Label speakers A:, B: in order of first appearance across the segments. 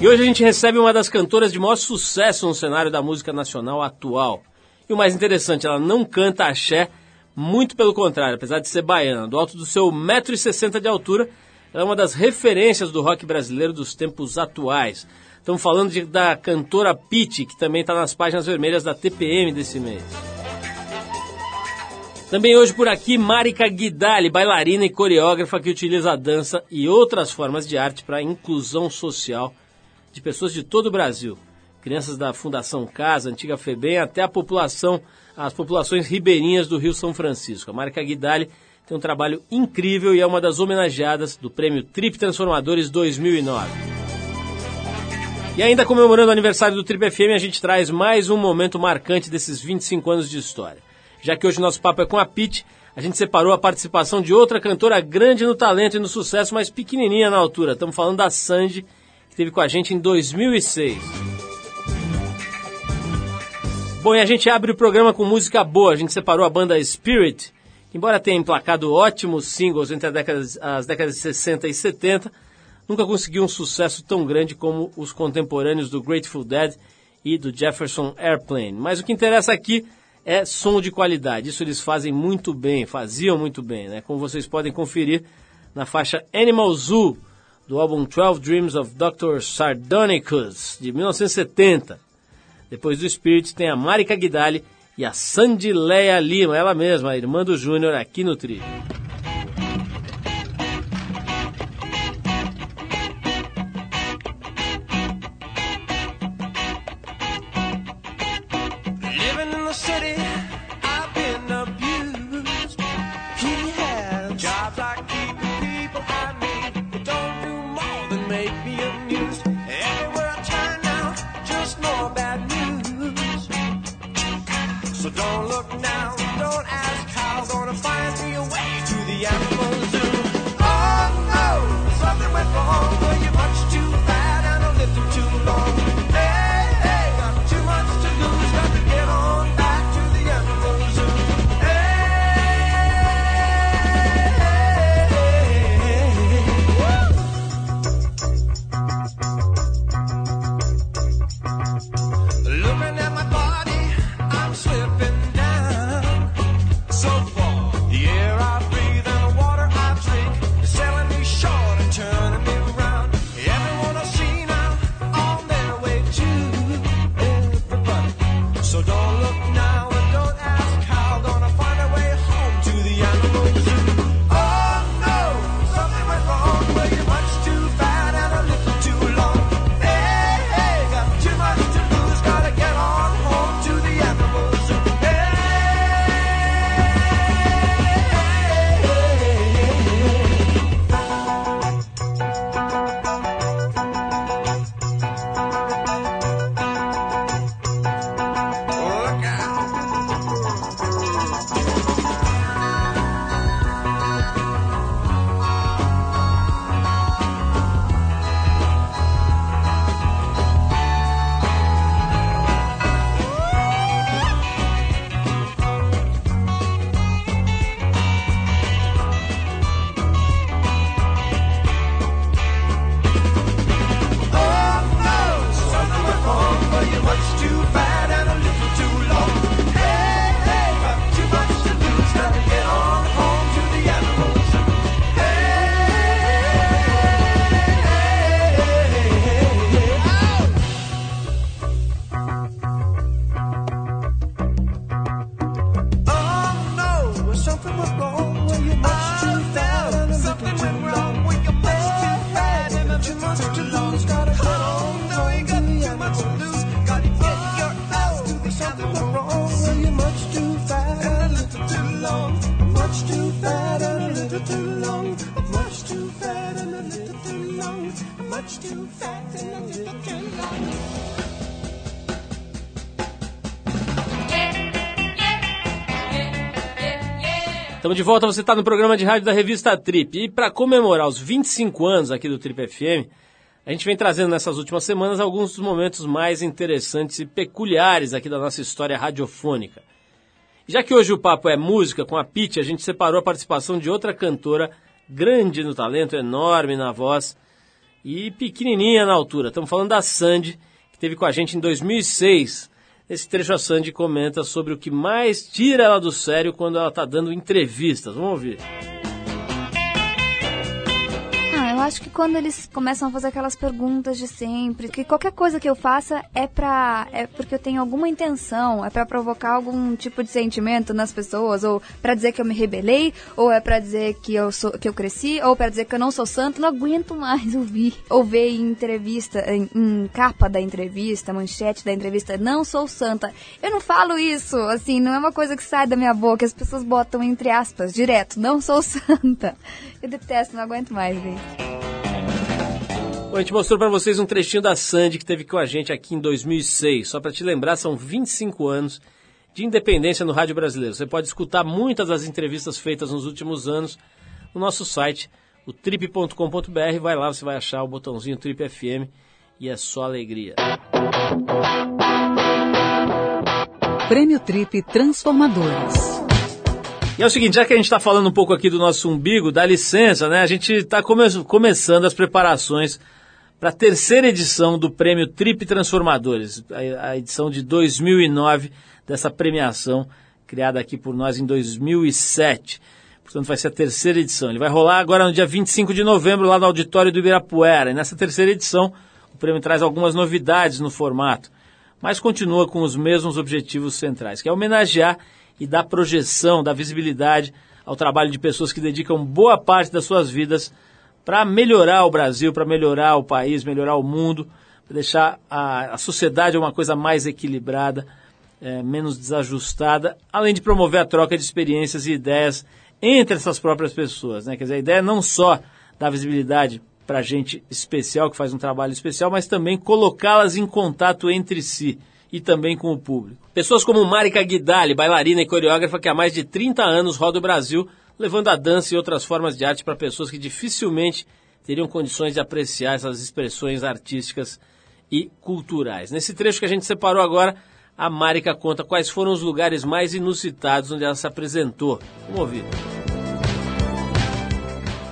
A: E hoje a gente recebe uma das cantoras de maior sucesso no cenário da música nacional atual. E o mais interessante, ela não canta axé, muito pelo contrário, apesar de ser baiana. Do alto do seu 1,60m de altura, ela é uma das referências do rock brasileiro dos tempos atuais. Estamos falando de, da cantora Pete, que também está nas páginas vermelhas da TPM desse mês. Também hoje por aqui, Marika Guidali, bailarina e coreógrafa que utiliza a dança e outras formas de arte para a inclusão social de pessoas de todo o Brasil. Crianças da Fundação Casa, Antiga FEBEM, até a população, as populações ribeirinhas do Rio São Francisco. A Marca Guidali tem um trabalho incrível e é uma das homenageadas do prêmio Trip Transformadores 2009. E ainda comemorando o aniversário do Trip FM, a gente traz mais um momento marcante desses 25 anos de história. Já que hoje o nosso papo é com a Pete, a gente separou a participação de outra cantora grande no talento e no sucesso, mas pequenininha na altura. Estamos falando da Sandy, esteve com a gente em 2006. Bom, e a gente abre o programa com música boa. A gente separou a banda Spirit, que embora tenha emplacado ótimos singles entre décadas, as décadas de 60 e 70, nunca conseguiu um sucesso tão grande como os contemporâneos do Grateful Dead e do Jefferson Airplane. Mas o que interessa aqui é som de qualidade. Isso eles fazem muito bem, faziam muito bem, né? Como vocês podem conferir na faixa Animal Zoo, do álbum 12 Dreams of Dr. Sardonicus, de 1970. Depois do Spirit tem a Marika Guidali e a Sandy Leia Lima, ela mesma, a irmã do Júnior, aqui no trio. De volta, você está no programa de rádio da revista Trip. E para comemorar os 25 anos aqui do Trip FM, a gente vem trazendo nessas últimas semanas alguns dos momentos mais interessantes e peculiares aqui da nossa história radiofônica. Já que hoje o papo é música com a Pete, a gente separou a participação de outra cantora grande no talento, enorme na voz, e pequenininha na altura. Estamos falando da Sandy, que teve com a gente em 2006. Nesse trecho a Sandy comenta sobre o que mais tira ela do sério quando ela está dando entrevistas. Vamos ouvir
B: acho que quando eles começam a fazer aquelas perguntas de sempre, que qualquer coisa que eu faça é pra. é porque eu tenho alguma intenção, é para provocar algum tipo de sentimento nas pessoas, ou para dizer que eu me rebelei, ou é para dizer que eu sou que eu cresci, ou para dizer que eu não sou santo, não aguento mais ouvir. Ou ver em entrevista, em, em capa da entrevista, manchete da entrevista, não sou santa. Eu não falo isso, assim, não é uma coisa que sai da minha boca, as pessoas botam entre aspas, direto, não sou santa. Eu detesto, não aguento mais, gente.
A: Bom, a gente mostrou para vocês um trechinho da Sandy que teve com a gente aqui em 2006. Só para te lembrar, são 25 anos de independência no rádio brasileiro. Você pode escutar muitas das entrevistas feitas nos últimos anos no nosso site, o trip.com.br. Vai lá, você vai achar o botãozinho Trip FM e é só alegria.
C: Prêmio Trip Transformadores.
A: E é o seguinte, já que a gente está falando um pouco aqui do nosso umbigo, dá licença, né? A gente está come começando as preparações para a terceira edição do Prêmio Trip Transformadores, a, edição de 2009 dessa premiação, criada aqui por nós em 2007. Portanto, vai ser a terceira edição. Ele vai rolar agora no dia 25 de novembro, lá no auditório do Ibirapuera. E nessa terceira edição, o prêmio traz algumas novidades no formato, mas continua com os mesmos objetivos centrais, que é homenagear e dar projeção, dar visibilidade ao trabalho de pessoas que dedicam boa parte das suas vidas para melhorar o Brasil, para melhorar o país, melhorar o mundo, para deixar a, a, sociedade uma coisa mais equilibrada, é, menos desajustada, além de promover a troca de experiências e ideias entre essas próprias pessoas. Né? Quer dizer, a ideia é não só dar visibilidade para gente especial, que faz um trabalho especial, mas também colocá-las em contato entre si e também com o público. Pessoas como Marika Guidali, bailarina e coreógrafa que há mais de 30 anos roda o Brasil, levando a dança e outras formas de arte para pessoas que dificilmente teriam condições de apreciar essas expressões artísticas e culturais. Nesse trecho que a gente separou agora, a Marika conta quais foram os lugares mais inusitados onde ela se apresentou. Vamos ouvir.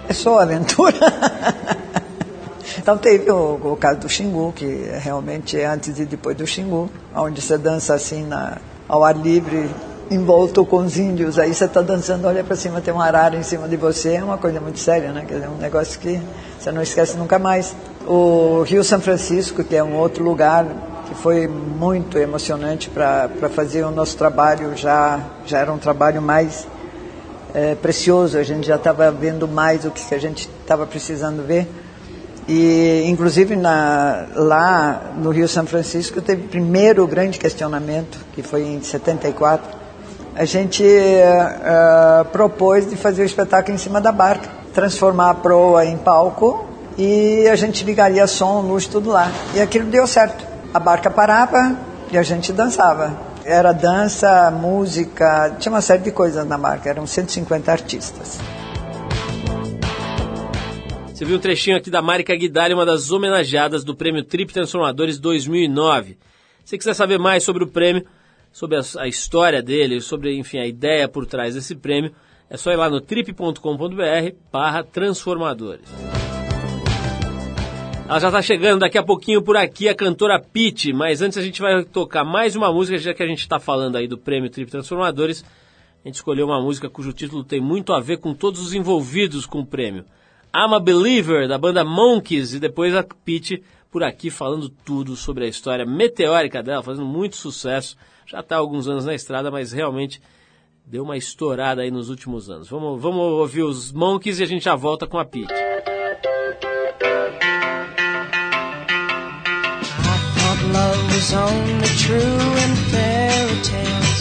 D: É só aventura. Então teve o, o, caso do Xingu, que realmente é antes e depois do Xingu, onde você dança assim na, ao ar livre, envolto com os índios, aí você está dançando, olha para cima, tem uma arara em cima de você, é uma coisa muito séria, né? Quer dizer, um negócio que você não esquece nunca mais. O Rio São Francisco, que é um outro lugar que foi muito emocionante para fazer o nosso trabalho, já, já era um trabalho mais é, precioso, a gente já estava vendo mais o que a gente estava precisando ver. E, inclusive, na, lá no Rio São Francisco, teve o primeiro grande questionamento, que foi em 74. A gente uh, propôs de fazer o espetáculo em cima da barca, transformar a proa em palco e a gente ligaria som, luz, tudo lá. E aquilo deu certo. A barca parava e a gente dançava. Era dança, música, tinha uma série de coisas na barca, eram 150 artistas.
A: Você viu um trechinho aqui da Marika Guidali, uma das homenageadas do Prêmio Trip Transformadores 2009. Se quiser saber mais sobre o prêmio, sobre a, a, história dele, sobre, enfim, a ideia por trás desse prêmio, é só ir lá no trip.com.br barra transformadores. Ela já está chegando daqui a pouquinho por aqui, a cantora Pete, mas antes a gente vai tocar mais uma música, já que a gente está falando aí do Prêmio Trip Transformadores, a gente escolheu uma música cujo título tem muito a ver com todos os envolvidos com o prêmio. I'm a Believer, da banda Monkeys, e depois a Pete por aqui falando tudo sobre a história meteórica dela, fazendo muito sucesso. Já está há alguns anos na estrada, mas realmente deu uma estourada aí nos últimos anos. Vamos, vamos ouvir os Monkeys e a gente já volta com a Pete. love was only true in fairy tales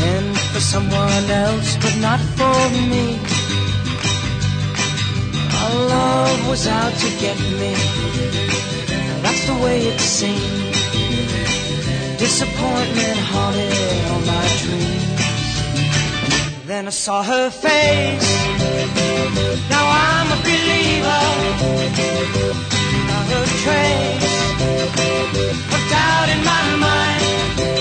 A: and for someone else but not for me love was out to get me. That's the way it seemed. Disappointment haunted all my dreams. Then I saw her face. Now I'm a believer. Not a trace of doubt in my mind.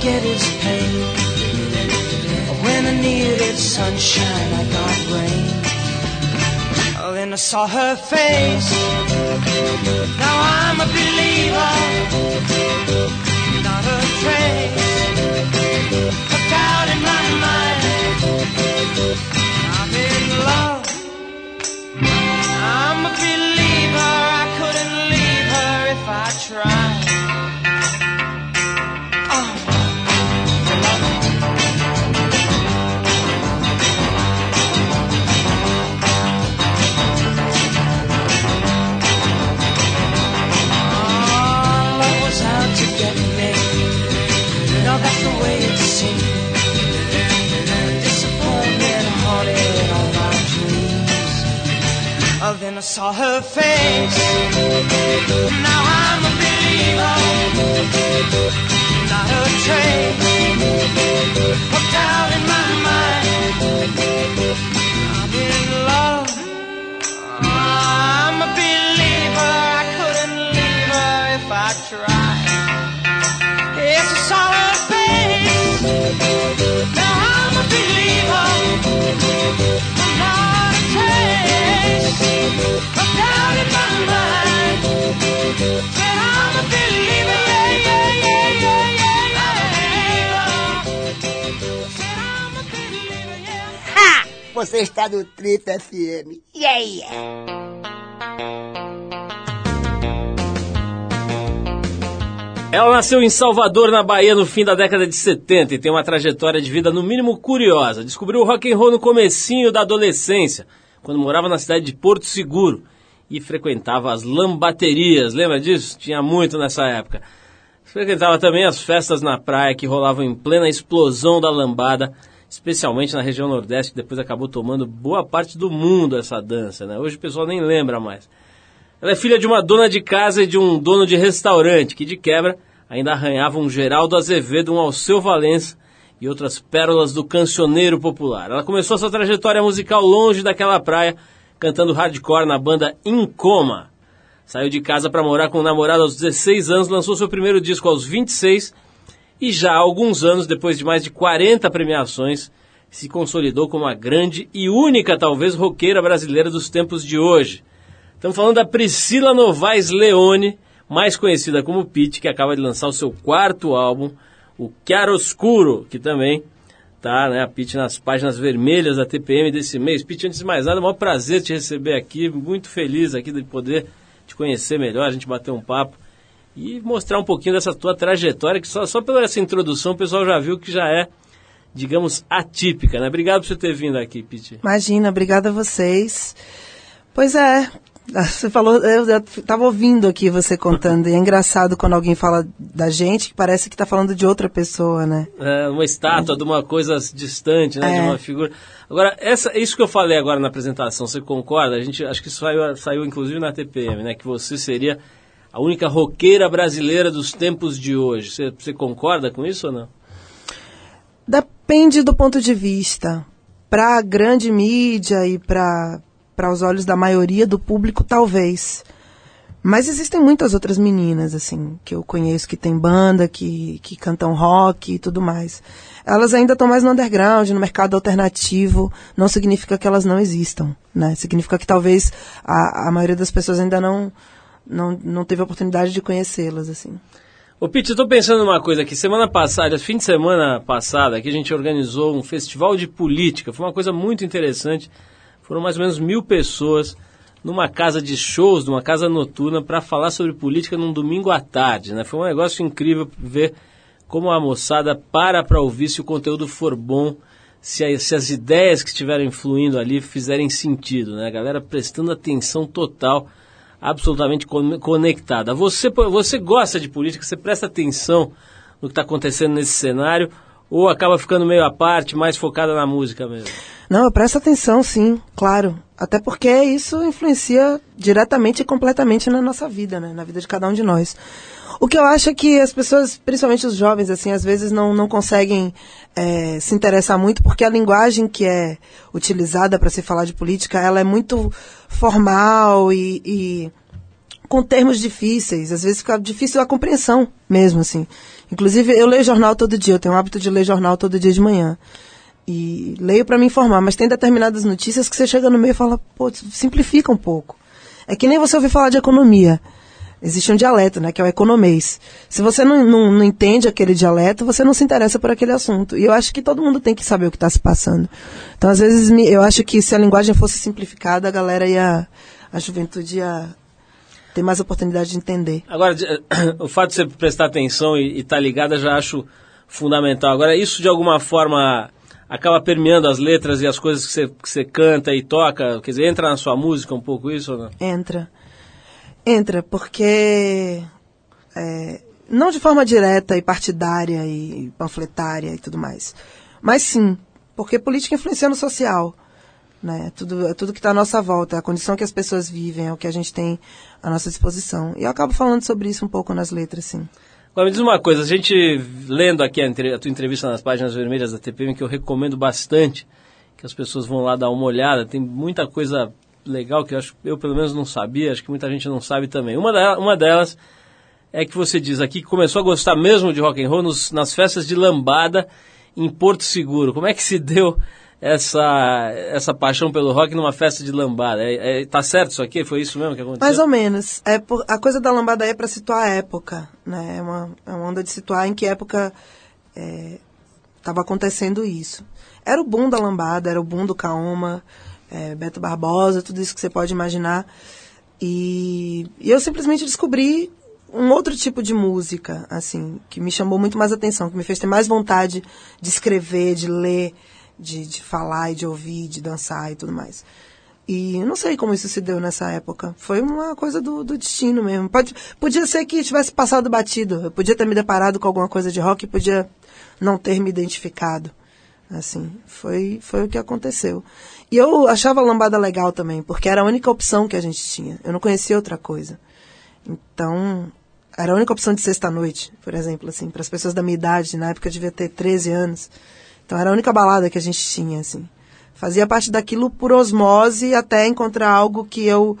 E: Get is pain. When I needed sunshine, I got rain. Oh, then I saw her face. Now I'm a believer. Not a trace of doubt in my mind. I saw her face. Now I'm a believer. Not a trace of doubt in my mind.
F: Você está no Trip FM. Yeah, yeah.
A: Ela nasceu em Salvador, na Bahia, no fim da década de 70 e tem uma trajetória de vida no mínimo curiosa. Descobriu o rock and roll no comecinho da adolescência, quando morava na cidade de Porto Seguro e frequentava as lambaterias. Lembra disso? Tinha muito nessa época. Frequentava também as festas na praia que rolavam em plena explosão da lambada, especialmente na região Nordeste, que depois acabou tomando boa parte do mundo essa dança, né? Hoje o pessoal nem lembra mais. Ela é filha de uma dona de casa e de um dono de restaurante, que de quebra ainda arranhavam um Geraldo Azevedo, um Alceu Valença e outras pérolas do cancioneiro popular. Ela começou sua trajetória musical longe daquela praia, cantando hardcore na banda Incoma. Saiu de casa para morar com o namorado aos 16 anos, lançou seu primeiro disco aos 26 e já há alguns anos, depois de mais de 40 premiações, se consolidou como a grande e única, talvez, roqueira brasileira dos tempos de hoje. Estamos falando da Priscila Novaes Leone, mais conhecida como Pete, que acaba de lançar o seu quarto álbum, o Chiaroscuro, que também tá, né, a Pete nas páginas vermelhas da TPM desse mês. Pete, antes de mais nada, é um maior prazer te receber aqui, muito feliz aqui de poder te conhecer melhor, a gente bater um papo e mostrar um pouquinho dessa tua trajetória, que só, só pela essa introdução o pessoal já viu que já é, digamos, atípica, né? Obrigado por você ter vindo aqui, Pete.
G: Imagina, obrigada a vocês. Pois é, você falou, eu estava ouvindo aqui você contando, e é engraçado quando alguém fala da gente que parece que está falando de outra pessoa, né?
A: É, uma estátua de uma coisa distante, né? De
G: É.
A: uma figura. Agora, essa, isso que eu falei agora na apresentação, você concorda? A gente, acho que isso saiu, saiu inclusive na TPM, né? Que você seria a única roqueira brasileira dos tempos de hoje. Você, concorda com isso ou não?
G: Depende do ponto de vista. Para a grande mídia e para para os olhos da maioria do público, talvez. Mas existem muitas outras meninas, assim, que eu conheço que tem banda, que, que cantam rock e tudo mais. Elas ainda estão mais no underground, no mercado alternativo. Não significa que elas não existam, né? Significa que talvez a, a maioria das pessoas ainda não, não, não teve a oportunidade de conhecê-las, assim.
A: Ô, Pete, eu tô pensando numa coisa aqui. Semana passada, fim de semana passada, aqui a gente organizou um festival de política. Foi uma coisa muito interessante. Foram mais ou menos mil pessoas numa casa de shows, numa casa noturna, para falar sobre política num domingo à tarde. Né? Foi um negócio incrível ver como a moçada para para ouvir se o conteúdo for bom, se, a- se as ideias que estiverem fluindo ali fizerem sentido. Né? A galera prestando atenção total, absolutamente con- conectada. Você, você gosta de política, você presta atenção no que está acontecendo nesse cenário, ou acaba ficando meio à parte, mais focada na música mesmo?
G: Não, eu presto atenção, sim, claro. Até porque isso influencia diretamente e completamente na nossa vida, né? Na vida de cada um de nós. O que eu acho é que as pessoas, principalmente os jovens, assim, às vezes não, não conseguem eh, se interessar muito porque a linguagem que é utilizada para se falar de política, ela é muito formal e, e com termos difíceis, às vezes fica difícil a compreensão mesmo, assim. Inclusive, eu leio jornal todo dia, eu tenho o hábito de ler jornal todo dia de manhã. E leio para me informar, mas tem determinadas notícias que você chega no meio e fala, pô, simplifica um pouco. É que nem você ouvir falar de economia. Existe um dialeto, né, que é o economês. Se você não, não, não entende aquele dialeto, você não se interessa por aquele assunto. E eu acho que todo mundo tem que saber o que está se passando. Então, às vezes, me, eu acho que se a linguagem fosse simplificada, a galera ia. a juventude ia ter mais oportunidade de entender.
A: Agora, o fato de você prestar atenção e estar ligada já acho fundamental. Agora, isso de alguma forma acaba permeando as letras e as coisas que você, que você canta e toca? Quer dizer, entra na sua música um pouco isso ou não?
G: Entra. Entra, porque. é, não de forma direta e partidária e panfletária e tudo mais. Mas sim, porque política influencia no social. Né? É tudo, é tudo que está à nossa volta, é a condição que as pessoas vivem, é o que a gente tem à nossa disposição. E eu acabo falando sobre isso um pouco nas letras, sim.
A: Agora me diz uma coisa, a gente lendo aqui a, a tua entrevista nas páginas vermelhas da TPM, que eu recomendo bastante, que as pessoas vão lá dar uma olhada, tem muita coisa legal que eu, acho, eu pelo menos não sabia, acho que muita gente não sabe também. Uma, da- uma delas é que você diz aqui que começou a gostar mesmo de rock and roll nos- nas festas de lambada em Porto Seguro. Como é que se deu essa, essa paixão pelo rock numa festa de lambada? É, é- tá certo isso aqui? Foi isso mesmo que aconteceu?
G: Mais ou menos. É por, a coisa da lambada é para situar a época, né? É uma, é uma onda de situar em que época estava acontecendo isso. Era o boom da lambada, era o boom do Kaoma, é, Beto Barbosa, tudo isso que você pode imaginar. E, e eu simplesmente descobri um outro tipo de música, assim, que me chamou muito mais atenção, que me fez ter mais vontade de escrever, de ler, de, de falar e de ouvir, de dançar e tudo mais. E eu não sei como isso se deu nessa época. Foi uma coisa do, do destino mesmo. Pode, podia ser que tivesse passado batido. Eu podia ter me deparado com alguma coisa de rock e podia não ter me identificado. Assim, foi, foi o que aconteceu. E eu achava a lambada legal também, porque era a única opção que a gente tinha. Eu não conhecia outra coisa. Então, era a única opção de sexta-noite, por exemplo, assim, para as pessoas da minha idade, na época eu devia ter 13 anos. Então, era a única balada que a gente tinha, assim. Fazia parte daquilo por osmose até encontrar algo que eu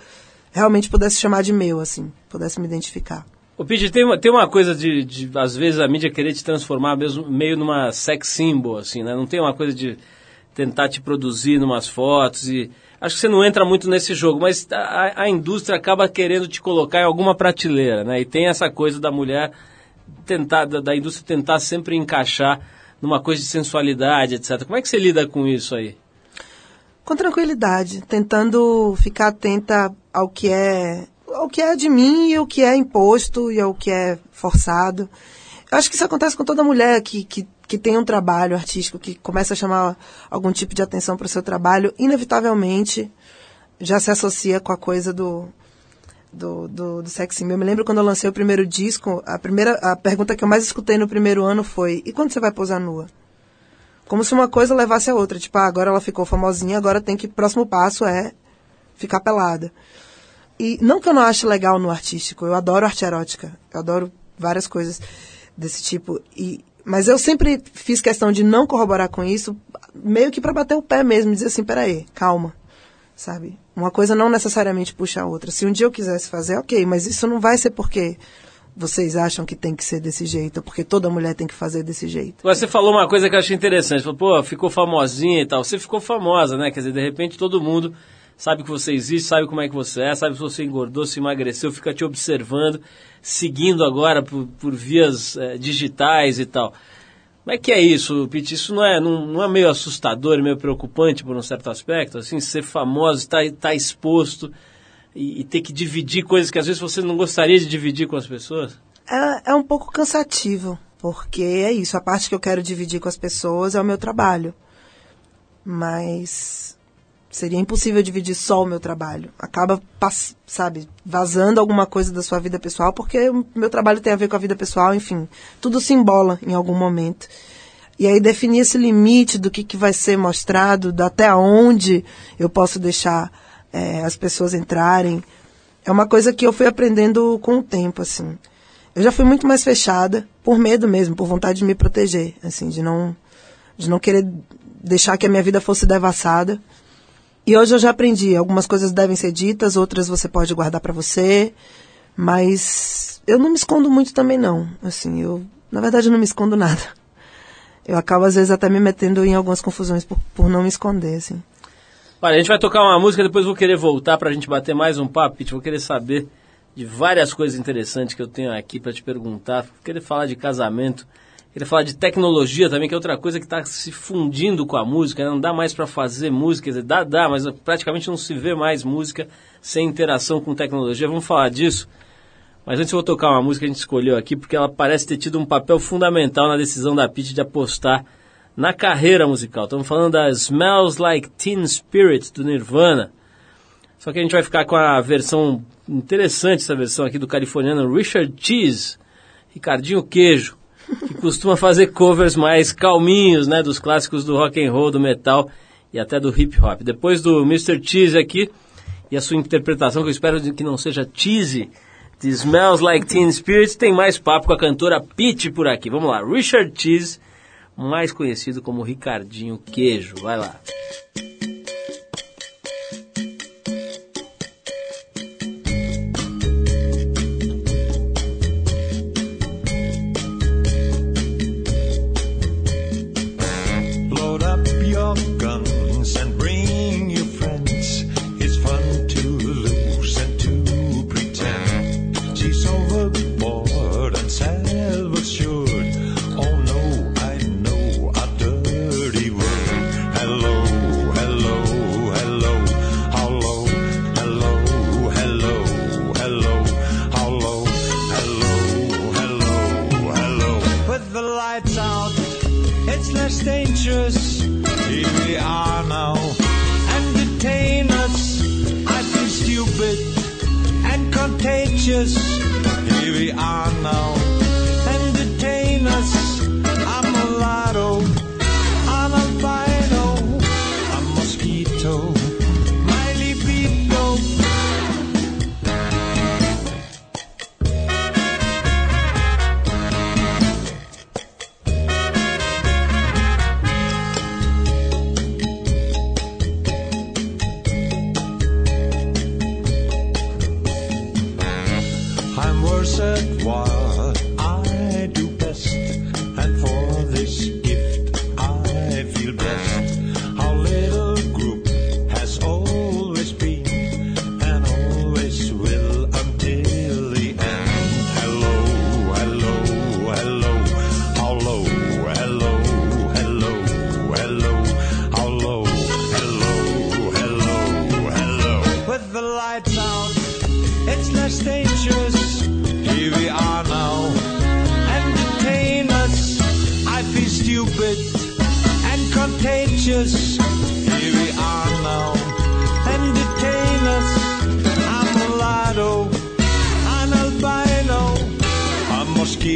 G: realmente pudesse chamar de meu, assim, pudesse me identificar.
A: Pete, tem uma, tem uma coisa de, de, às vezes, a mídia querer te transformar mesmo meio numa sex symbol, assim, né? Não tem uma coisa de tentar te produzir numas fotos e... Acho que você não entra muito nesse jogo, mas a, a indústria acaba querendo te colocar em alguma prateleira, né? E tem essa coisa da mulher tentar, da, da indústria tentar sempre encaixar numa coisa de sensualidade, etc. Como é que você lida com isso aí?
G: Com tranquilidade, tentando ficar atenta ao que é ao que é de mim e ao que é imposto e ao que é forçado. Eu acho que isso acontece com toda mulher que, que, que tem um trabalho artístico, que começa a chamar algum tipo de atenção para o seu trabalho, inevitavelmente já se associa com a coisa do, do, do, do sex symbol. Eu me lembro quando eu lancei o primeiro disco, a primeira a pergunta que eu mais escutei no primeiro ano foi: e quando você vai posar nua? Como se uma coisa levasse a outra. Tipo, ah, agora ela ficou famosinha, agora tem que. Próximo passo é ficar pelada. E não que eu não ache legal no artístico, eu adoro arte erótica. Eu adoro várias coisas desse tipo. E, mas eu sempre fiz questão de não corroborar com isso, meio que para bater o pé mesmo, dizer assim, peraí, calma. Sabe? Uma coisa não necessariamente puxa a outra. Se um dia eu quisesse fazer, ok, mas isso não vai ser porque vocês acham que tem que ser desse jeito, porque toda mulher tem que fazer desse jeito.
A: Você falou uma coisa que eu achei interessante. Falou, pô, ficou famosinha e tal. Você ficou famosa, né? Quer dizer, de repente todo mundo sabe que você existe, sabe como é que você é, sabe se você engordou, se emagreceu, fica te observando, seguindo agora por, por vias eh, digitais e tal. Como é que é isso, Pete? Isso não é, não, não é meio assustador, meio preocupante por um certo aspecto? Assim, ser famoso, estar tá, tá exposto e, e ter que dividir coisas que às vezes você não gostaria de dividir com as pessoas?
G: É, é um pouco cansativo, porque é isso, a parte que eu quero dividir com as pessoas é o meu trabalho. Mas seria impossível dividir só o meu trabalho. Acaba, sabe, vazando alguma coisa da sua vida pessoal, porque o meu trabalho tem a ver com a vida pessoal, enfim. Tudo se embola em algum momento. E aí definir esse limite do que, que vai ser mostrado, da até onde eu posso deixar eh, as pessoas entrarem, é uma coisa que eu fui aprendendo com o tempo, assim. Eu já fui muito mais fechada, por medo mesmo, por vontade de me proteger, assim, de não, de não querer deixar que a minha vida fosse devassada. E hoje eu já aprendi, algumas coisas devem ser ditas, outras você pode guardar para você, Mas eu não me escondo muito também, não. Assim, eu, na verdade, não me escondo nada. Eu acabo, às vezes, até me metendo em algumas confusões por, por não me esconder, assim.
A: Olha, a gente vai tocar uma música, depois vou querer voltar pra gente bater mais um papo, Pete. Vou querer saber de várias coisas interessantes que eu tenho aqui pra te perguntar. Vou querer falar de casamento, querer falar de tecnologia também, que é outra coisa que está se fundindo com a música. né? Não dá mais pra fazer música, dizer, dá, dá, mas praticamente não se vê mais música sem interação com tecnologia. Vamos falar disso. Mas antes eu vou tocar uma música que a gente escolheu aqui, porque ela parece ter tido um papel fundamental na decisão da Pete de apostar na carreira musical. Estamos falando da Smells Like Teen Spirit, do Nirvana. Só que a gente vai ficar com a versão interessante, essa versão aqui do californiano Richard Cheese, Ricardinho Queijo, que costuma fazer covers mais calminhos, né, dos clássicos do rock and roll, do metal e até do hip hop. Depois do Mr. Cheese aqui e a sua interpretação, que eu espero que não seja cheesy, de Smells Like Teen Spirit, tem mais papo com a cantora Pete por aqui. Vamos lá, Richard Cheese, mais conhecido como Ricardinho Queijo. Vai lá.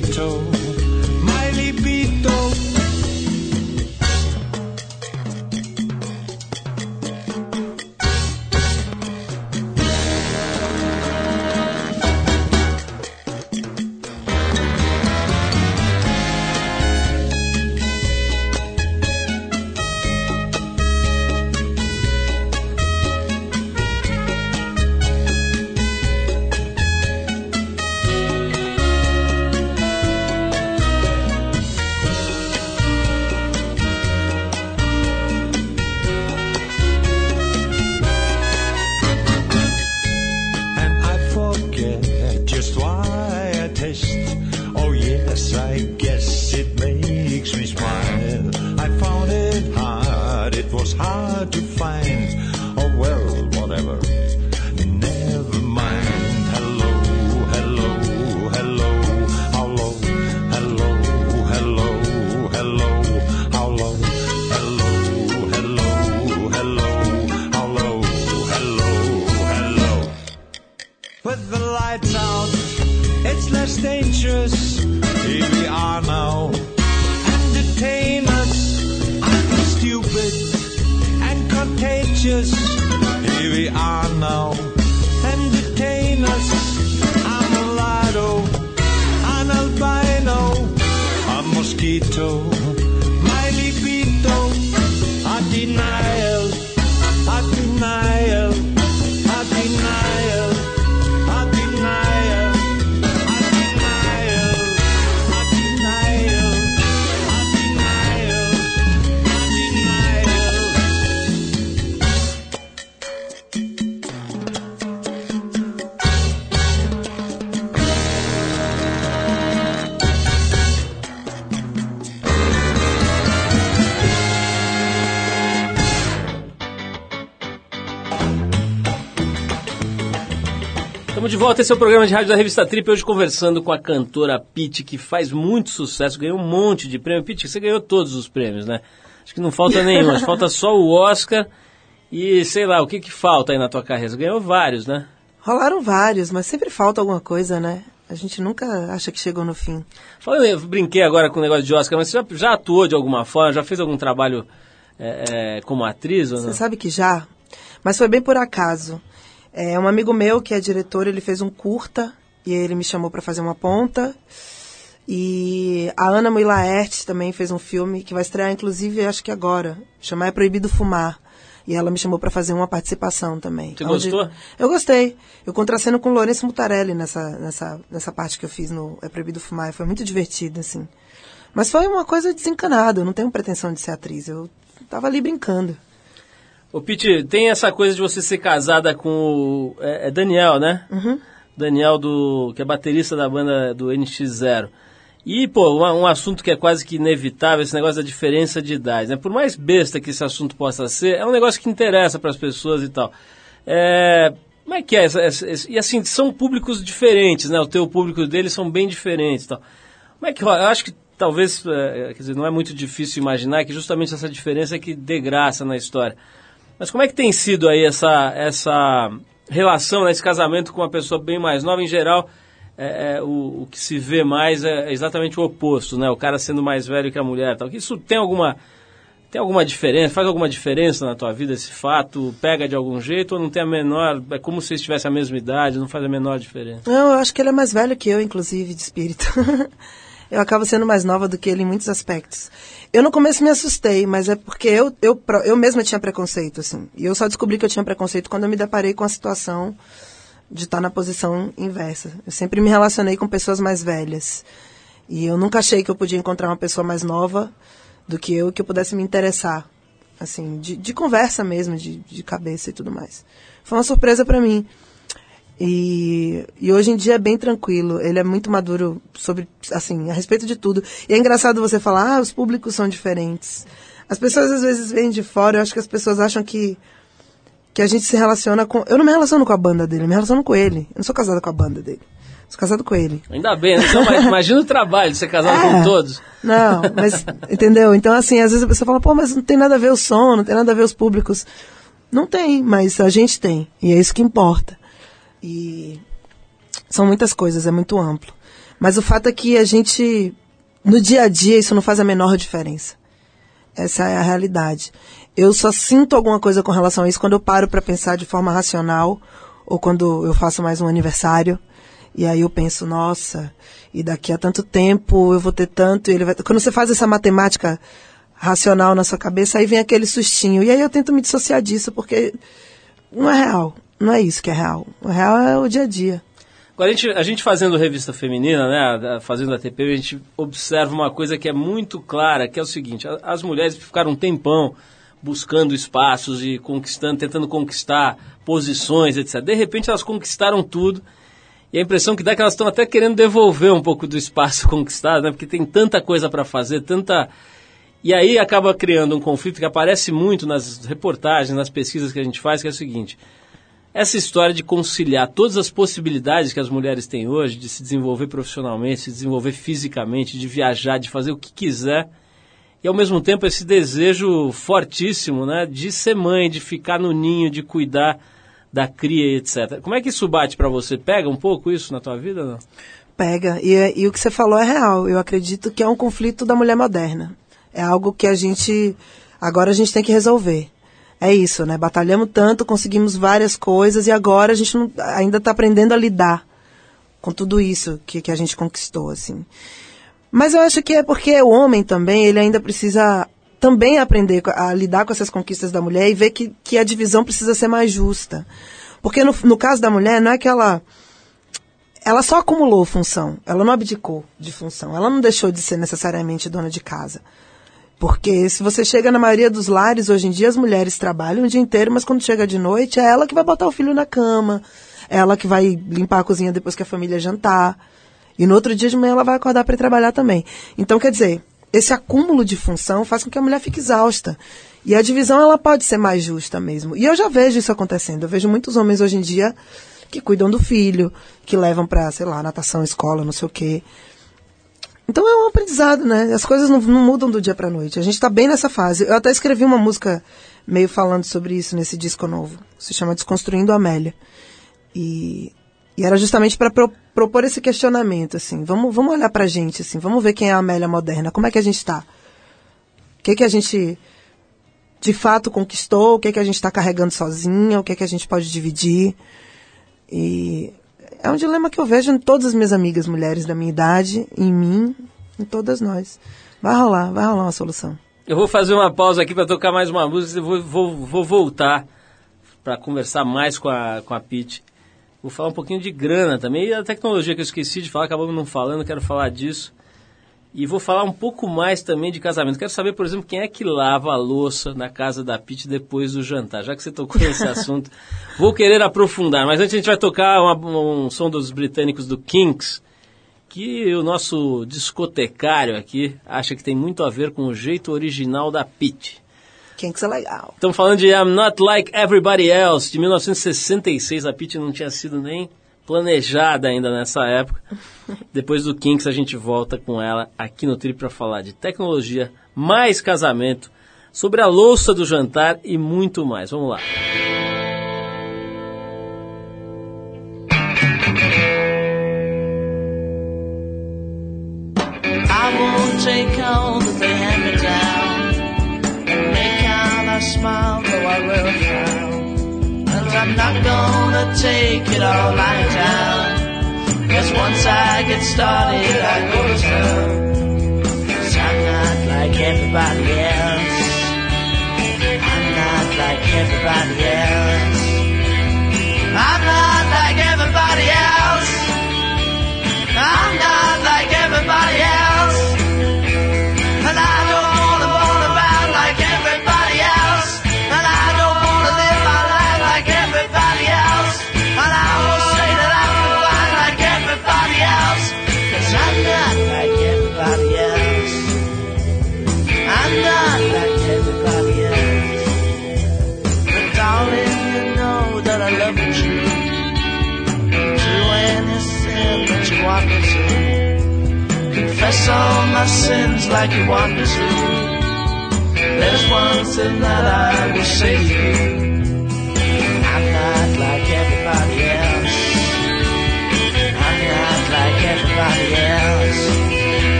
H: tiptoe
A: she told volta, esse é o programa de rádio da revista Trip, hoje conversando com a cantora Pete, que faz muito sucesso, ganhou um monte de prêmio. Pete, você ganhou todos os prêmios, né? Acho que não falta nenhum, acho que falta só o Oscar e sei lá, o que que falta aí na tua carreira? Você ganhou vários, né?
G: Rolaram vários, mas sempre falta alguma coisa, né? A gente nunca acha que chegou no fim.
A: Eu brinquei agora com o negócio de Oscar, mas você já, já atuou de alguma forma? Já fez algum trabalho é, é, como atriz ou não?
G: Você sabe que já, mas foi bem por acaso. É, um amigo meu que é diretor, ele fez um curta e ele me chamou para fazer uma ponta. E a Ana Mui também fez um filme que vai estrear, inclusive, acho que agora. Chamar É Proibido Fumar. E ela me chamou para fazer uma participação também.
A: Você gostou?
G: Eu gostei. Eu contraceno com o Lourenço Mutarelli nessa, nessa, nessa parte que eu fiz no É Proibido Fumar. Foi muito divertido, assim. Mas foi uma coisa desencanada. Eu não tenho pretensão de ser atriz. Eu tava ali brincando.
A: Ô, Pete, tem essa coisa de você ser casada com o é, é Daniel, né?
G: Uhum.
A: Daniel, do, que é baterista da banda do NX0. E, pô, um, um assunto que é quase que inevitável, esse negócio da diferença de idade, né? Por mais besta que esse assunto possa ser, é um negócio que interessa para as pessoas e tal. É, como é que é? E assim, são públicos diferentes, né? O teu público deles são bem diferentes e tal. Como é que rola? Eu acho que talvez, é, quer dizer, não é muito difícil imaginar que justamente essa diferença é que dê graça na história. Mas como é que tem sido aí essa, essa relação, né, esse casamento com uma pessoa bem mais nova? Em geral, é, é, o, o que se vê mais é exatamente o oposto, né? O cara sendo mais velho que a mulher. Tal. Isso tem alguma, tem alguma diferença? Faz alguma diferença na tua vida esse fato? Pega de algum jeito ou não tem a menor... É como se estivesse a mesma idade, não faz a menor diferença?
G: Não, eu acho que ele é mais velho que eu, inclusive, de espírito. eu acabo sendo mais nova do que ele em muitos aspectos. Eu no começo me assustei, mas é porque eu, eu, eu mesma tinha preconceito, assim. E eu só descobri que eu tinha preconceito quando eu me deparei com a situação de estar na posição inversa. Eu sempre me relacionei com pessoas mais velhas. E eu nunca achei que eu podia encontrar uma pessoa mais nova do que eu que eu pudesse me interessar. Assim, de, de conversa mesmo, de, de cabeça e tudo mais. Foi uma surpresa para mim. E, e hoje em dia é bem tranquilo. Ele é muito maduro sobre, assim, a respeito de tudo. E é engraçado você falar, ah, os públicos são diferentes. As pessoas às vezes vêm de fora, eu acho que as pessoas acham que, que a gente se relaciona com. Eu não me relaciono com a banda dele, eu me relaciono com ele. Eu não sou casada com a banda dele. Sou casado com ele.
A: Ainda bem, né? Então, imagina o trabalho de ser casado
G: É.
A: com todos.
G: Não, mas, entendeu? Então, assim, às vezes a pessoa fala, pô, mas não tem nada a ver o som, não tem nada a ver os públicos. Não tem, mas a gente tem. E é isso que importa. E são muitas coisas, é muito amplo. Mas o fato é que a gente, no dia a dia, isso não faz a menor diferença. Essa é a realidade. Eu só sinto alguma coisa com relação a isso quando eu paro para pensar de forma racional ou quando eu faço mais um aniversário. E aí eu penso, nossa, e daqui a tanto tempo eu vou ter tanto, ele vai. Quando você faz essa matemática racional na sua cabeça, aí vem aquele sustinho. E aí eu tento me dissociar disso, porque não é real. Não é isso que é real. O real é o dia a dia.
A: Agora, a gente, a gente fazendo revista feminina, né, fazendo a TP, a gente observa uma coisa que é muito clara, que é o seguinte, as mulheres ficaram um tempão buscando espaços e conquistando, tentando conquistar posições, etc. De repente elas conquistaram tudo e a impressão que dá é que elas estão até querendo devolver um pouco do espaço conquistado, né, porque tem tanta coisa para fazer, tanta... E aí acaba criando um conflito que aparece muito nas reportagens, nas pesquisas que a gente faz, que é o seguinte essa história de conciliar todas as possibilidades que as mulheres têm hoje de se desenvolver profissionalmente, se desenvolver fisicamente, de viajar, de fazer o que quiser, e ao mesmo tempo esse desejo fortíssimo, né, de ser mãe, de ficar no ninho, de cuidar da cria, etc. Como é que isso bate para você? Pega um pouco isso na tua vida, não?
G: Pega. E, e o que você falou é real. Eu acredito que é um conflito da mulher moderna. É algo que a gente. Agora a gente tem que resolver. É isso, né? Batalhamos tanto, conseguimos várias coisas e agora a gente não- ainda está aprendendo a lidar com tudo isso que, que a gente conquistou, assim. Mas eu acho que é porque o homem também, ele ainda precisa também aprender a lidar com essas conquistas da mulher e ver que, que a divisão precisa ser mais justa. Porque no, no caso da mulher, não é que ela ela só acumulou função, ela não abdicou de função, ela não deixou de ser necessariamente dona de casa. Porque se você chega na maioria dos lares, hoje em dia as mulheres trabalham o dia inteiro, mas quando chega de noite é ela que vai botar o filho na cama, é ela que vai limpar a cozinha depois que a família jantar. E no outro dia de manhã ela vai acordar para trabalhar também. Então, quer dizer, esse acúmulo de função faz com que a mulher fique exausta. E a divisão ela pode ser mais justa mesmo. E eu já vejo isso acontecendo. Eu vejo muitos homens hoje em dia que cuidam do filho, que levam pra, sei lá, natação, escola, não sei o quê. Então é um aprendizado, né? As coisas não, não mudam do dia pra noite. A gente tá bem nessa fase. Eu até escrevi uma música meio falando sobre isso nesse disco novo. Se chama Desconstruindo Amélia. E, e era justamente para propor esse questionamento, assim. Vamos, vamos olhar pra gente, assim. Vamos ver quem é a Amélia moderna. Como é que a gente tá? O que que a gente de fato conquistou? O que que a gente tá carregando sozinha? O que que a gente pode dividir? E é um dilema que eu vejo em todas as minhas amigas mulheres da minha idade, em mim, em todas nós. Vai rolar, vai rolar uma solução.
A: Eu vou fazer uma pausa aqui para tocar mais uma música e vou, vou, vou voltar para conversar mais com a, com a Pete. Vou falar um pouquinho de grana também e a tecnologia que eu esqueci de falar, acabamos não falando, quero falar disso. E vou falar um pouco mais também de casamento. Quero saber, por exemplo, quem é que lava a louça na casa da Pete depois do jantar. Já que você tocou nesse assunto, vou querer aprofundar. Mas antes a gente vai tocar uma, um som dos britânicos do Kinks, que o nosso discotecário aqui acha que tem muito a ver com o jeito original da Pete.
G: Kinks é legal.
A: Estamos falando de I'm Not Like Everybody Else, de 1966. A Pete não tinha sido nem planejada ainda nessa época. Depois do Kinks a gente volta com ela aqui no Trip para falar de tecnologia, mais casamento, sobre a louça do jantar e muito mais. Vamos lá.
I: I won't take I I it all. Cause once I get started, I go to town. Cause I'm not like everybody else. I'm not like everybody else. Confess all my sins like you want me to. There's one thing that I will say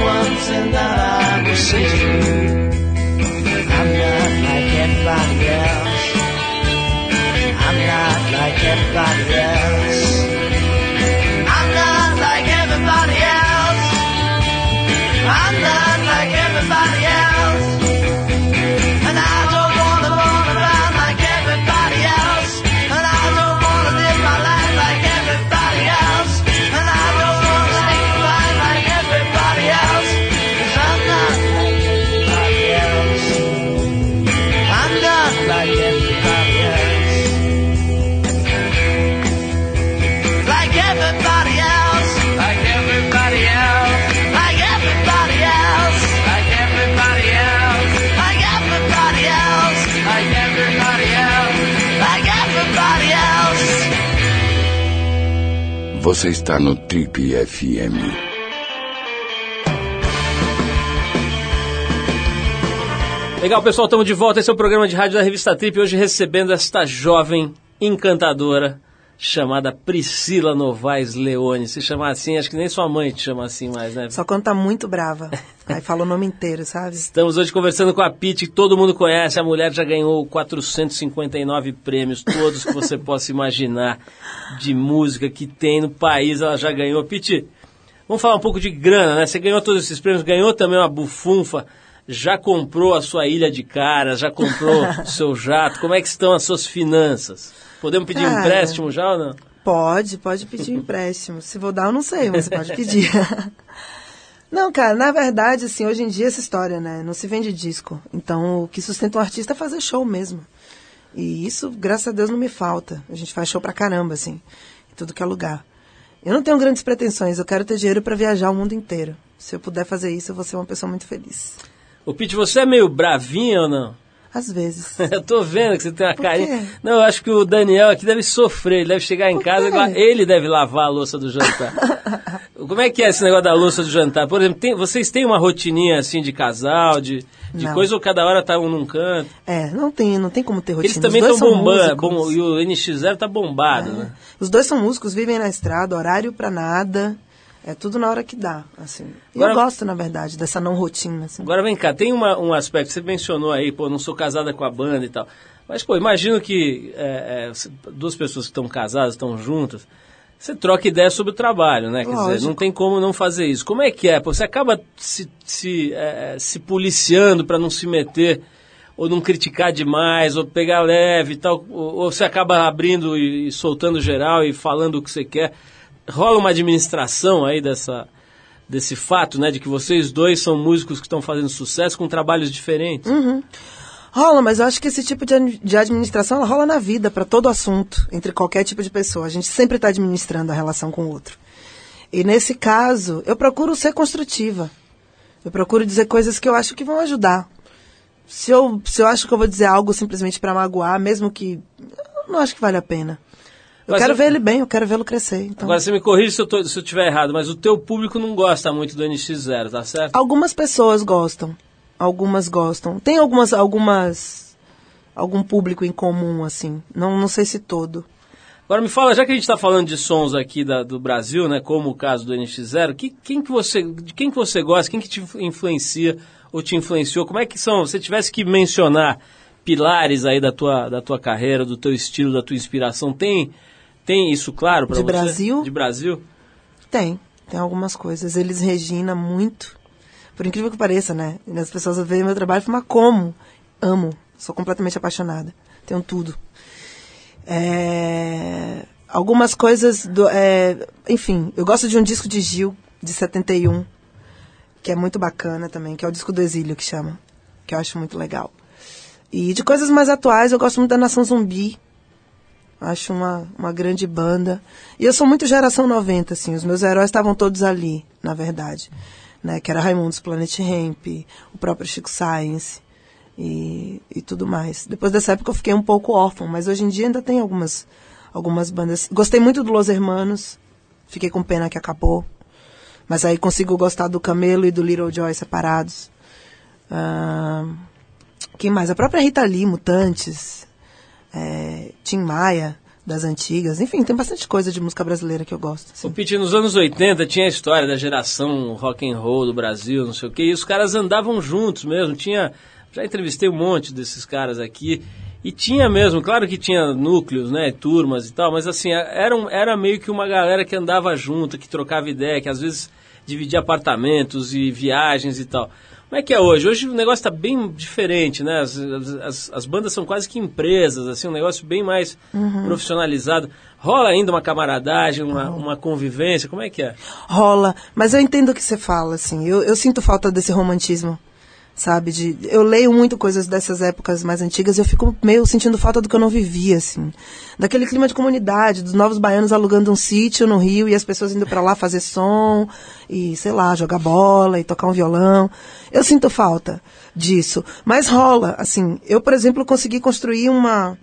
I: One thing that I will to you. I'm not like everybody else. I'm not like everybody else.
J: Você está no Trip FM.
A: Legal, pessoal, estamos de volta. Esse é o programa de rádio da revista Trip. Hoje recebendo esta jovem encantadora chamada Priscila Novaes Leone. Se chamar assim, acho que nem sua mãe te chama assim mais, né?
G: Só quando tá muito brava. Aí fala o nome inteiro, sabe?
A: Estamos hoje conversando com a Pete, que todo mundo conhece. A mulher já ganhou 459 prêmios, todos que você possa imaginar de música que tem no país. Ela já ganhou. Pete, vamos falar um pouco de grana, né? Você ganhou todos esses prêmios, ganhou também uma bufunfa, já comprou a sua ilha de caras, já comprou o seu jato. Como é que estão as suas finanças? Podemos pedir um
G: Cara,
A: empréstimo já ou não?
G: Pode, pode pedir um empréstimo. Se vou dar, eu não sei, mas pode pedir. Não, cara, na verdade, assim, hoje em dia essa história, né? Não se vende disco. Então, o que sustenta um artista é fazer show mesmo. E isso, graças a Deus, não me falta. A gente faz show pra caramba, assim, em tudo que é lugar. Eu não tenho grandes pretensões, eu quero ter dinheiro pra viajar o mundo inteiro. Se eu puder fazer isso, eu vou ser uma pessoa muito feliz.
A: Ô, Pete, você é meio bravinha ou não?
G: Às vezes.
A: Eu tô vendo que você tem uma
G: Por
A: carinha.
G: quê?
A: Não, eu acho que o Daniel aqui deve sofrer. Ele deve chegar em
G: Por
A: casa e ele deve lavar a louça do jantar. Como é que é esse negócio da louça do jantar? Por exemplo, tem- vocês têm uma rotininha assim de casal, de, de
G: Não.
A: coisa ou cada hora tá um num canto?
G: É, não tem, não tem como ter rotina.
A: Eles também estão bombando.
G: músicos.
A: Bom, e o NX0 tá bombado, né?
G: Os dois são músicos, vivem na estrada, horário pra nada. É tudo na hora que dá, assim.
A: Agora-
G: eu gosto, na verdade, dessa não rotina, assim.
A: Agora vem cá, tem uma- um aspecto, você mencionou aí, pô, não sou casada com a banda e tal. Mas, pô, imagino que é, é, duas pessoas que estão casadas, estão juntas, você troca ideia sobre o trabalho, né? Quer dizer,
G: Lógico.
A: não tem como não fazer isso. Como é que é? Pô, você acaba se, se, é, se policiando para não se meter, ou não criticar demais, ou pegar leve e tal, ou, ou você acaba abrindo e, e soltando geral e falando o que você quer. Rola uma administração aí dessa desse fato, né, de que vocês dois são músicos que estão fazendo sucesso com trabalhos diferentes.
G: Rola, mas eu acho que esse tipo de, de administração rola na vida, para todo assunto, entre qualquer tipo de pessoa. A gente sempre está administrando a relação com o outro. E nesse caso, eu procuro ser construtiva. Eu procuro dizer coisas que eu acho que vão ajudar. Se eu, se eu acho que eu vou dizer algo simplesmente para magoar, mesmo que. Eu não acho que vale a pena. Eu
A: Mas
G: quero
A: eu-
G: ver ele bem, eu quero vê-lo crescer. Então...
A: Agora você me corrige se eu, tô, se eu tiver errado, mas o teu público não gosta muito do NX0, tá certo?
G: Algumas pessoas gostam. Algumas gostam. Tem algumas, algumas, algum público em comum, assim. Não, não sei se todo.
A: Agora me fala, já que a gente está falando de sons aqui da- do Brasil, né, como o caso do NX0, que, quem que você, de quem que você gosta, quem que te influencia ou te influenciou? Como é que são? Se você tivesse que mencionar pilares aí da tua, da tua carreira, do teu estilo, da tua inspiração, tem, tem isso claro para
G: De
A: você?
G: Brasil?
A: De Brasil?
G: Tem, tem algumas coisas. Eles Regina muito. Por incrível que pareça, né? E as pessoas veem meu trabalho e falam, mas como? Amo. Sou completamente apaixonada. Tenho tudo. É, Algumas coisas do. é, Enfim, eu gosto de um disco de Gil, de 71, que é muito bacana também, que é o disco do Exílio que chama. Que eu acho muito legal. E de coisas mais atuais, eu gosto muito da Nação Zumbi. Acho uma, uma grande banda. E eu sou muito geração 90, assim. Os meus heróis estavam todos ali, na verdade. Né? Que era Raimundos Planet Ramp, o próprio Chico Science e, e tudo mais. Depois dessa época eu fiquei um pouco órfão, mas hoje em dia ainda tem algumas, algumas bandas. Gostei muito do Los Hermanos. Fiquei com pena que acabou. Mas aí consigo gostar do Camelo e do Little Joy separados. Ahn, quem mais? A própria Rita Lee, Mutantes, é, Tim Maia, das antigas. Enfim, tem bastante coisa de música brasileira que eu gosto.
A: O
G: assim.
A: Pete, nos anos 80 tinha a história da geração rock and roll do Brasil, não sei o quê, e os caras andavam juntos mesmo. Tinha, já entrevistei um monte desses caras aqui e tinha mesmo, claro que tinha núcleos, né, turmas e tal, mas assim era, um- era meio que uma galera que andava junto, que trocava ideia, que às vezes dividia apartamentos e viagens e tal. Como é que é hoje? Hoje o negócio está bem diferente, né? As, as, as bandas são quase que empresas, assim, um negócio bem mais profissionalizado. Rola ainda uma camaradagem, uma, uma convivência, como é que é?
G: Rola, mas eu entendo o que você fala, assim. Eu, eu sinto falta desse romantismo, sabe? De, eu leio muito coisas dessas épocas mais antigas e eu fico meio sentindo falta do que eu não vivia, assim. Daquele clima de comunidade, dos novos baianos alugando um sítio no Rio e as pessoas indo pra lá fazer som e, sei lá, jogar bola e tocar um violão. Eu sinto falta disso. Mas rola, assim. Eu, por exemplo, consegui construir uma,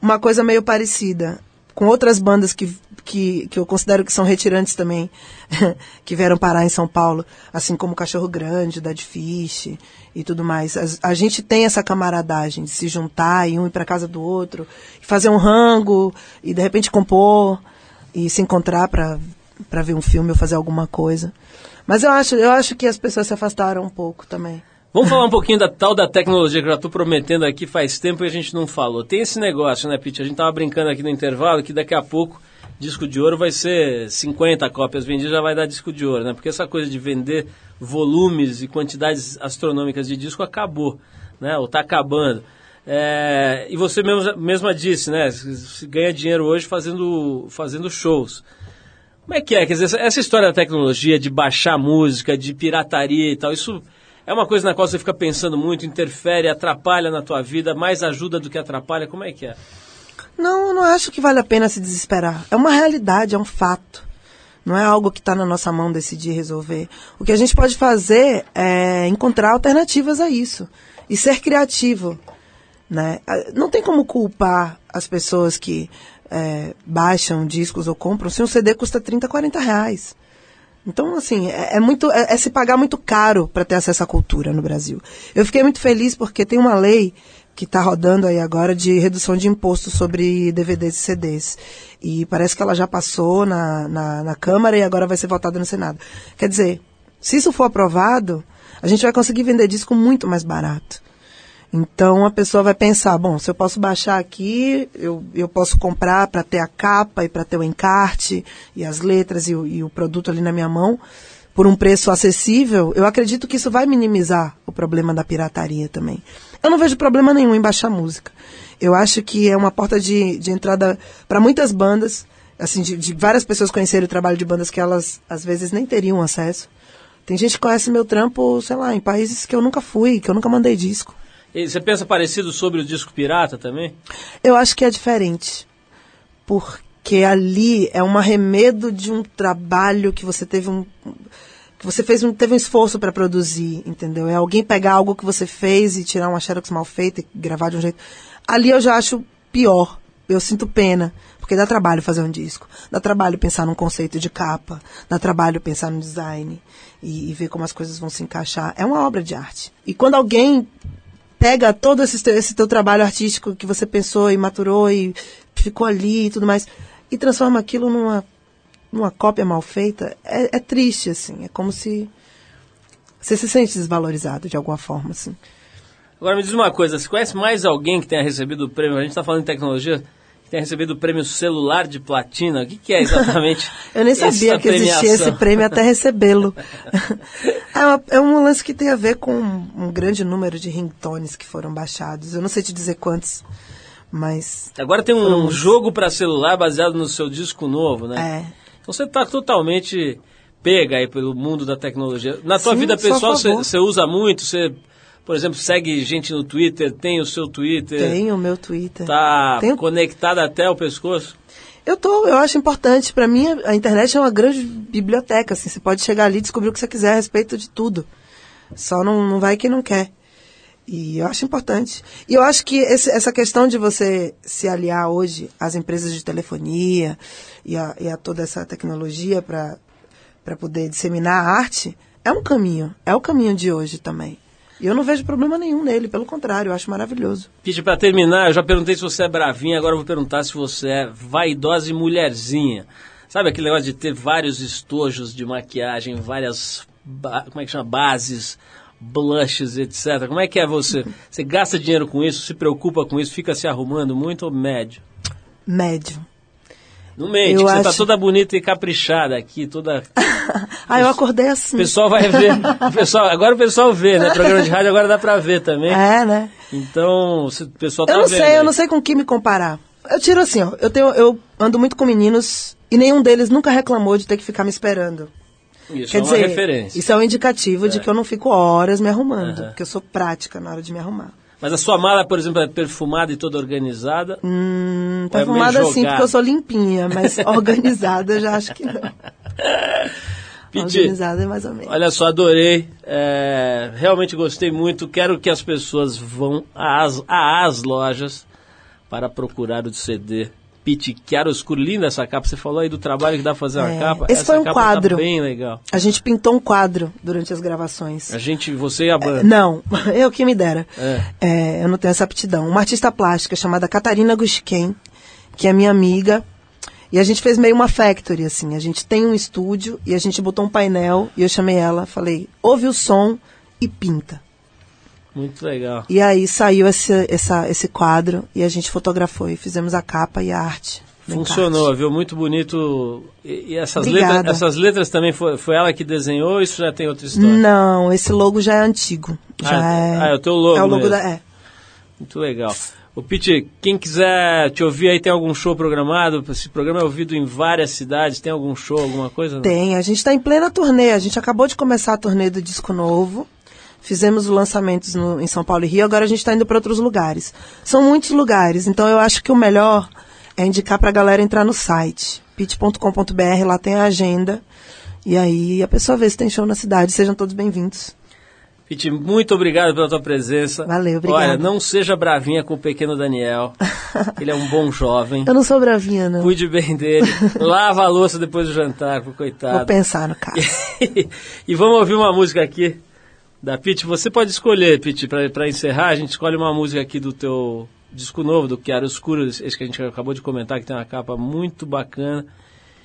G: uma coisa meio parecida com outras bandas que, que, que eu considero que são retirantes também, que vieram parar em São Paulo, assim como o Cachorro Grande, da Fish e tudo mais. As- A, gente tem essa camaradagem de se juntar e um ir para casa do outro, fazer um rango e de repente compor e se encontrar para ver um filme ou fazer alguma coisa. Mas eu acho, eu acho que as pessoas se afastaram um pouco também.
A: Vamos falar um pouquinho da tal da tecnologia que eu já estou prometendo aqui faz tempo e a gente não falou. Tem esse negócio, né, Pete? A gente tava brincando aqui no intervalo que daqui a pouco disco de ouro vai ser 50 cópias vendidas, já vai dar disco de ouro, né? Porque essa coisa de vender volumes e quantidades astronômicas de disco acabou, né? Ou tá acabando. É, e você mesma, mesma disse, né? Se ganha dinheiro hoje fazendo, fazendo shows. Como é que é? Quer dizer, essa história da tecnologia, de baixar música, de pirataria e tal, isso é uma coisa na qual você fica pensando muito, interfere, atrapalha na tua vida, mais ajuda do que atrapalha? Como é que é?
G: Não, não acho que vale a pena se desesperar. É uma realidade, é um fato. Não é algo que está na nossa mão decidir resolver. O que a gente pode fazer é encontrar alternativas a isso e ser criativo. Né? Não tem como culpar as pessoas que é, baixam discos ou compram se um CD custa 30, 40 reais. Então, assim, é, é muito, é, é se pagar muito caro para ter acesso à cultura no Brasil. Eu fiquei muito feliz porque tem uma lei que está rodando aí agora de redução de imposto sobre DVDs e CDs. E parece que ela já passou na, na, na Câmara e agora vai ser votada no Senado. Quer dizer, se isso for aprovado, a gente vai conseguir vender disco muito mais barato. Então a pessoa vai pensar, bom, se eu posso baixar aqui, eu, eu posso comprar para ter a capa e para ter o encarte e as letras e o, e o produto ali na minha mão por um preço acessível. Eu acredito que isso vai minimizar o problema da pirataria também. Eu não vejo problema nenhum em baixar música. Eu acho que é uma porta de, de entrada para muitas bandas, assim, de, de várias pessoas conhecerem o trabalho de bandas que elas às vezes nem teriam acesso. Tem gente que conhece meu trampo, sei lá, em países que eu nunca fui, que eu nunca mandei disco.
A: E você pensa parecido sobre o disco pirata também?
G: Eu acho que é diferente. Porque ali é um arremedo de um trabalho que você teve um. Que você fez um, teve um esforço para produzir, entendeu? É alguém pegar algo que você fez e tirar uma xerox mal feita e gravar de um jeito. Ali eu já acho pior. Eu sinto pena. Porque dá trabalho fazer um disco. Dá trabalho pensar num conceito de capa. Dá trabalho pensar no design. E, e ver como as coisas vão se encaixar. É uma obra de arte. E quando alguém pega todo esse teu, esse teu trabalho artístico que você pensou e maturou e ficou ali e tudo mais e transforma aquilo numa numa cópia mal feita é, é triste assim é como se você se sente desvalorizado de alguma forma assim
A: Agora me diz uma coisa, você conhece mais alguém que tenha recebido o prêmio, a gente está falando de tecnologia, que tenha recebido o prêmio celular de platina? O que, que é exatamente
G: eu nem sabia que existia
A: premiação?
G: esse prêmio até recebê-lo é, uma- é um lance que tem a ver com um grande número de ringtones que foram baixados eu não sei te dizer quantos mas
A: Agora tem um
G: Foram-
A: jogo para celular baseado no seu disco novo, né?
G: é
A: Então você está totalmente pega aí pelo mundo da tecnologia. Na
G: Sim,
A: vida pessoal, você usa muito? Você, por exemplo, segue gente no Twitter, tem o seu Twitter,
G: tem o meu Twitter
A: tá
G: Tenho-
A: conectado até o pescoço?
G: Eu tô, eu acho importante. Pra mim, a internet é uma grande biblioteca. Assim, você pode chegar ali e descobrir o que você quiser a respeito de tudo. Só não, não vai quem não quer. E eu acho importante. E eu acho que esse- essa questão de você se aliar hoje às empresas de telefonia e a, e a toda essa tecnologia para poder disseminar a arte é um caminho. É o caminho de hoje também. E eu não vejo problema nenhum nele. Pelo contrário, eu acho maravilhoso.
A: Pete, para terminar, eu já perguntei se você é bravinha, agora eu vou perguntar se você é vaidosa e mulherzinha. Sabe aquele negócio de ter vários estojos de maquiagem, várias, como é que chama, bases, blushes, etc. Como é que é você? Você gasta dinheiro com isso, se preocupa com isso, fica se arrumando muito ou médio?
G: Médio.
A: Não mente,
G: Eu
A: que você tá toda bonita e caprichada aqui, toda...
G: Ah, eu acordei assim.
A: O pessoal vai ver, o pessoal, agora o pessoal vê, né? Programa de rádio agora dá pra ver também.
G: É, né?
A: Então, se o pessoal tá
G: Eu não
A: vendo
G: sei,
A: aí.
G: eu não sei com que me comparar. Eu tiro assim, ó. Eu, tenho, eu ando muito com meninos e nenhum deles nunca reclamou de ter que ficar me esperando.
A: Isso
G: Quer
A: é uma
G: dizer,
A: referência.
G: isso é um indicativo de que eu não fico horas me arrumando,
A: Aham.
G: porque eu sou prática na hora de me arrumar.
A: Mas a sua mala, por exemplo, é perfumada e toda organizada.
G: Hum,
A: É
G: perfumada assim,
A: jogado.
G: porque eu sou limpinha, mas organizada eu já acho que não.
A: Piti,
G: Organizada é mais ou menos.
A: olha só, adorei. É, realmente gostei muito. Quero que as pessoas vão às, às lojas para procurar o CD Pete Chiaroscuro. Linda essa capa. Você falou aí do trabalho que dá pra fazer uma
G: É,
A: capa.
G: esse
A: essa
G: foi um
A: capa
G: quadro.
A: Tá bem legal.
G: A gente pintou um quadro durante as gravações.
A: A gente, você e a banda.
G: Não, eu que me dera.
A: É.
G: É, eu não tenho essa aptidão. Uma artista plástica chamada Catarina Gusquen, que é minha amiga. E a gente fez meio uma factory, assim. A gente tem um estúdio e a gente botou um painel e eu chamei ela, falei, ouve o som e pinta.
A: Muito legal.
G: E aí saiu esse, essa, esse quadro e a gente fotografou e fizemos a capa e a arte.
A: Funcionou, viu? Muito bonito. E, e essas, letras, essas letras também foi, foi ela que desenhou ou isso já tem outra história?
G: Não, esse logo já é antigo. Já
A: Ah,
G: é,
A: ah, é o teu logo
G: É o logo da. É.
A: Muito legal. O Pete, quem quiser te ouvir aí, tem algum show programado? Esse programa é ouvido em várias cidades. Tem algum show, alguma coisa? não?
G: Tem, a gente está em plena turnê. A gente acabou de começar a turnê do disco novo. Fizemos os lançamentos no- em São Paulo e Rio, agora a gente está indo para outros lugares. São muitos lugares, então eu acho que o melhor é indicar para a galera entrar no site, pit.com.br, lá tem a agenda. E aí a pessoa vê se tem show na cidade. Sejam todos bem-vindos.
A: Pete, muito obrigado pela tua presença.
G: Valeu, obrigada.
A: Olha, não seja bravinha com o pequeno Daniel. Ele é um bom jovem.
G: Eu não sou bravinha, não.
A: Cuide bem dele. Lava a louça depois do jantar, coitado.
G: Vou pensar no caso.
A: e vamos ouvir uma música aqui da Pete. Você pode escolher, Pete, para encerrar. A gente escolhe uma música aqui do teu disco novo, do Chiaroscuro, esse que a gente acabou de comentar, que tem uma capa muito bacana.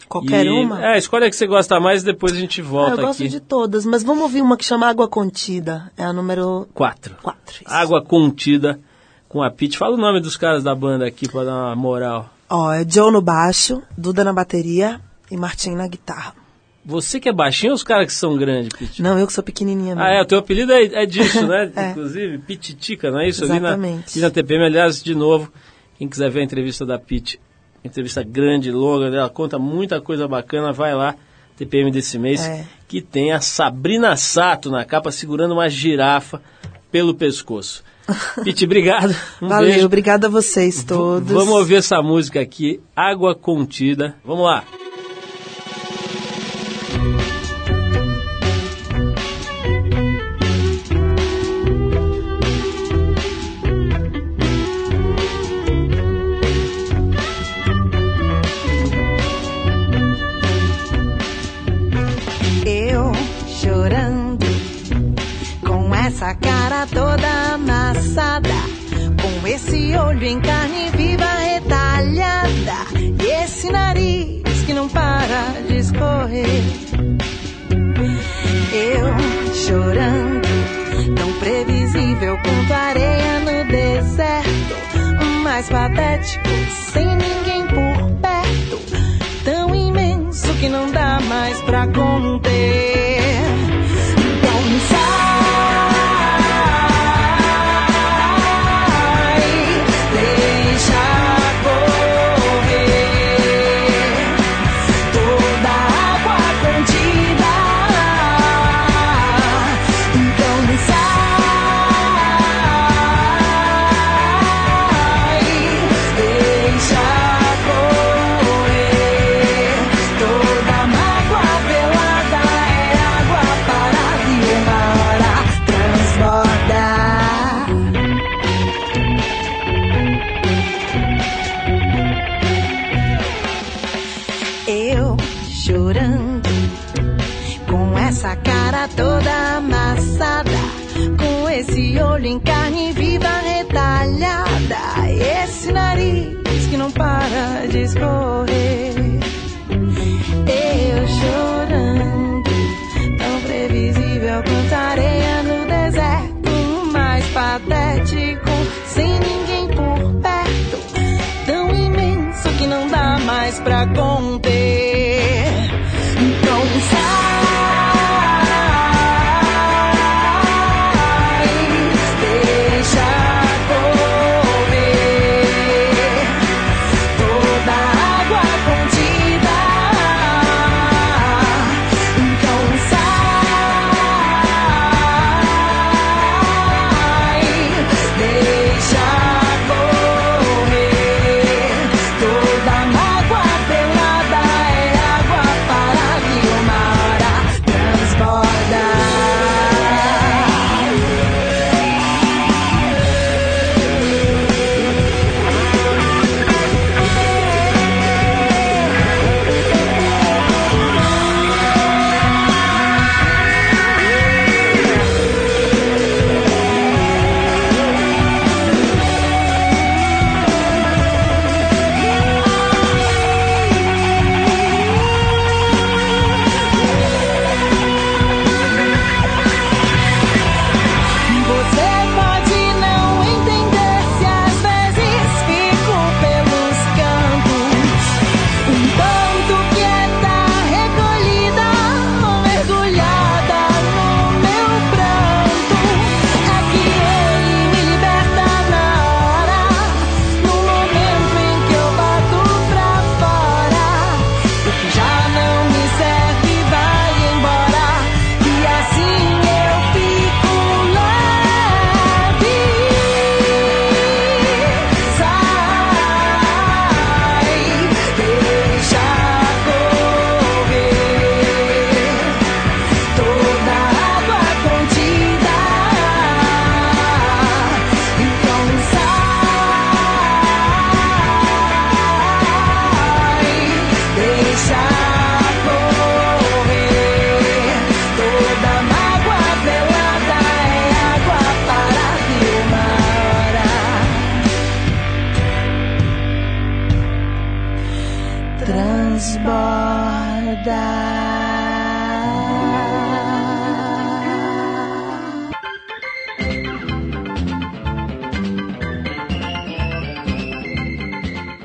G: Qualquer
A: E-
G: uma?
A: É, escolhe a que você gosta mais e depois a gente
G: Ah,
A: volta
G: eu gosto
A: aqui.
G: de todas, mas vamos ouvir uma que chama Água Contida. É a número
A: Quatro.
G: 4.
A: Água Contida com a Pete. Fala o nome dos caras da banda aqui pra dar uma moral.
G: Ó, é Joe no baixo, Duda na bateria e Martim na guitarra.
A: Você que é baixinho ou os caras que são grandes, Pete?
G: Não, eu que sou pequenininha mesmo.
A: Ah, é, o teu apelido é, é disso, né?
G: É.
A: Inclusive, Pititica, não é isso? Ali na,
G: Exatamente.
A: ali na TPM, aliás, de novo, quem quiser ver a entrevista da Pete, entrevista grande, longa, ela conta muita coisa bacana, vai lá, TPM desse mês,
G: É.
A: que tem a Sabrina Sato na capa segurando uma girafa pelo pescoço. Pete, obrigado. Um
G: Valeu,
A: beijo.
G: obrigada a vocês todos.
A: Vamos ouvir essa música aqui, Água Contida. Vamos lá.
E: Toda amassada, com esse olho em carne viva retalhada, e esse nariz que não para de escorrer. Eu chorando, tão previsível quanto areia no deserto, mais patético, sem ninguém por perto, tão imenso que não dá mais pra conter. Mais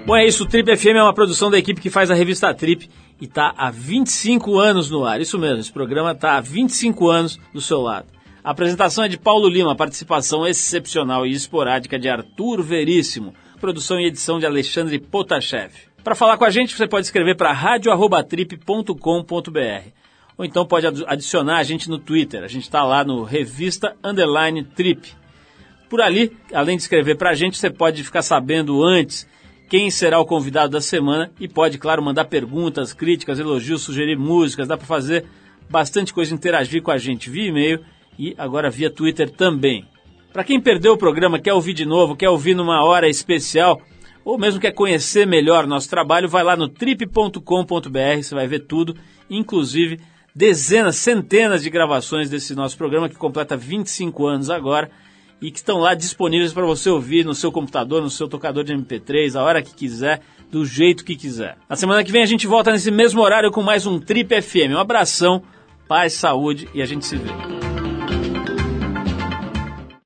A: Bom, é isso. O Trip FM é uma produção da equipe que faz a revista Trip e está há 25 anos no ar. Isso mesmo, esse programa está há 25 anos do seu lado. A apresentação é de Paulo Lima, participação excepcional e esporádica de Arthur Veríssimo, produção e edição de Alexandre Potashev. Para falar com a gente, você pode escrever para radio@trip.com.br ou então pode adicionar a gente no Twitter. A gente está lá no Revista Underline Trip. Por ali, além de escrever para a gente, você pode ficar sabendo antes quem será o convidado da semana e pode, claro, mandar perguntas, críticas, elogios, sugerir músicas. Dá para fazer bastante coisa, interagir com a gente via e-mail e agora via Twitter também. Para quem perdeu o programa, quer ouvir de novo, quer ouvir numa hora especial, ou mesmo quer conhecer melhor nosso trabalho, vai lá no trip.com.br, você vai ver tudo, inclusive dezenas, centenas de gravações desse nosso programa que completa 25 anos agora e que estão lá disponíveis para você ouvir no seu computador, no seu tocador de MP3, a hora que quiser, do jeito que quiser. Na semana que vem a gente volta nesse mesmo horário com mais um Trip FM. Um abração, paz, saúde e a gente se vê.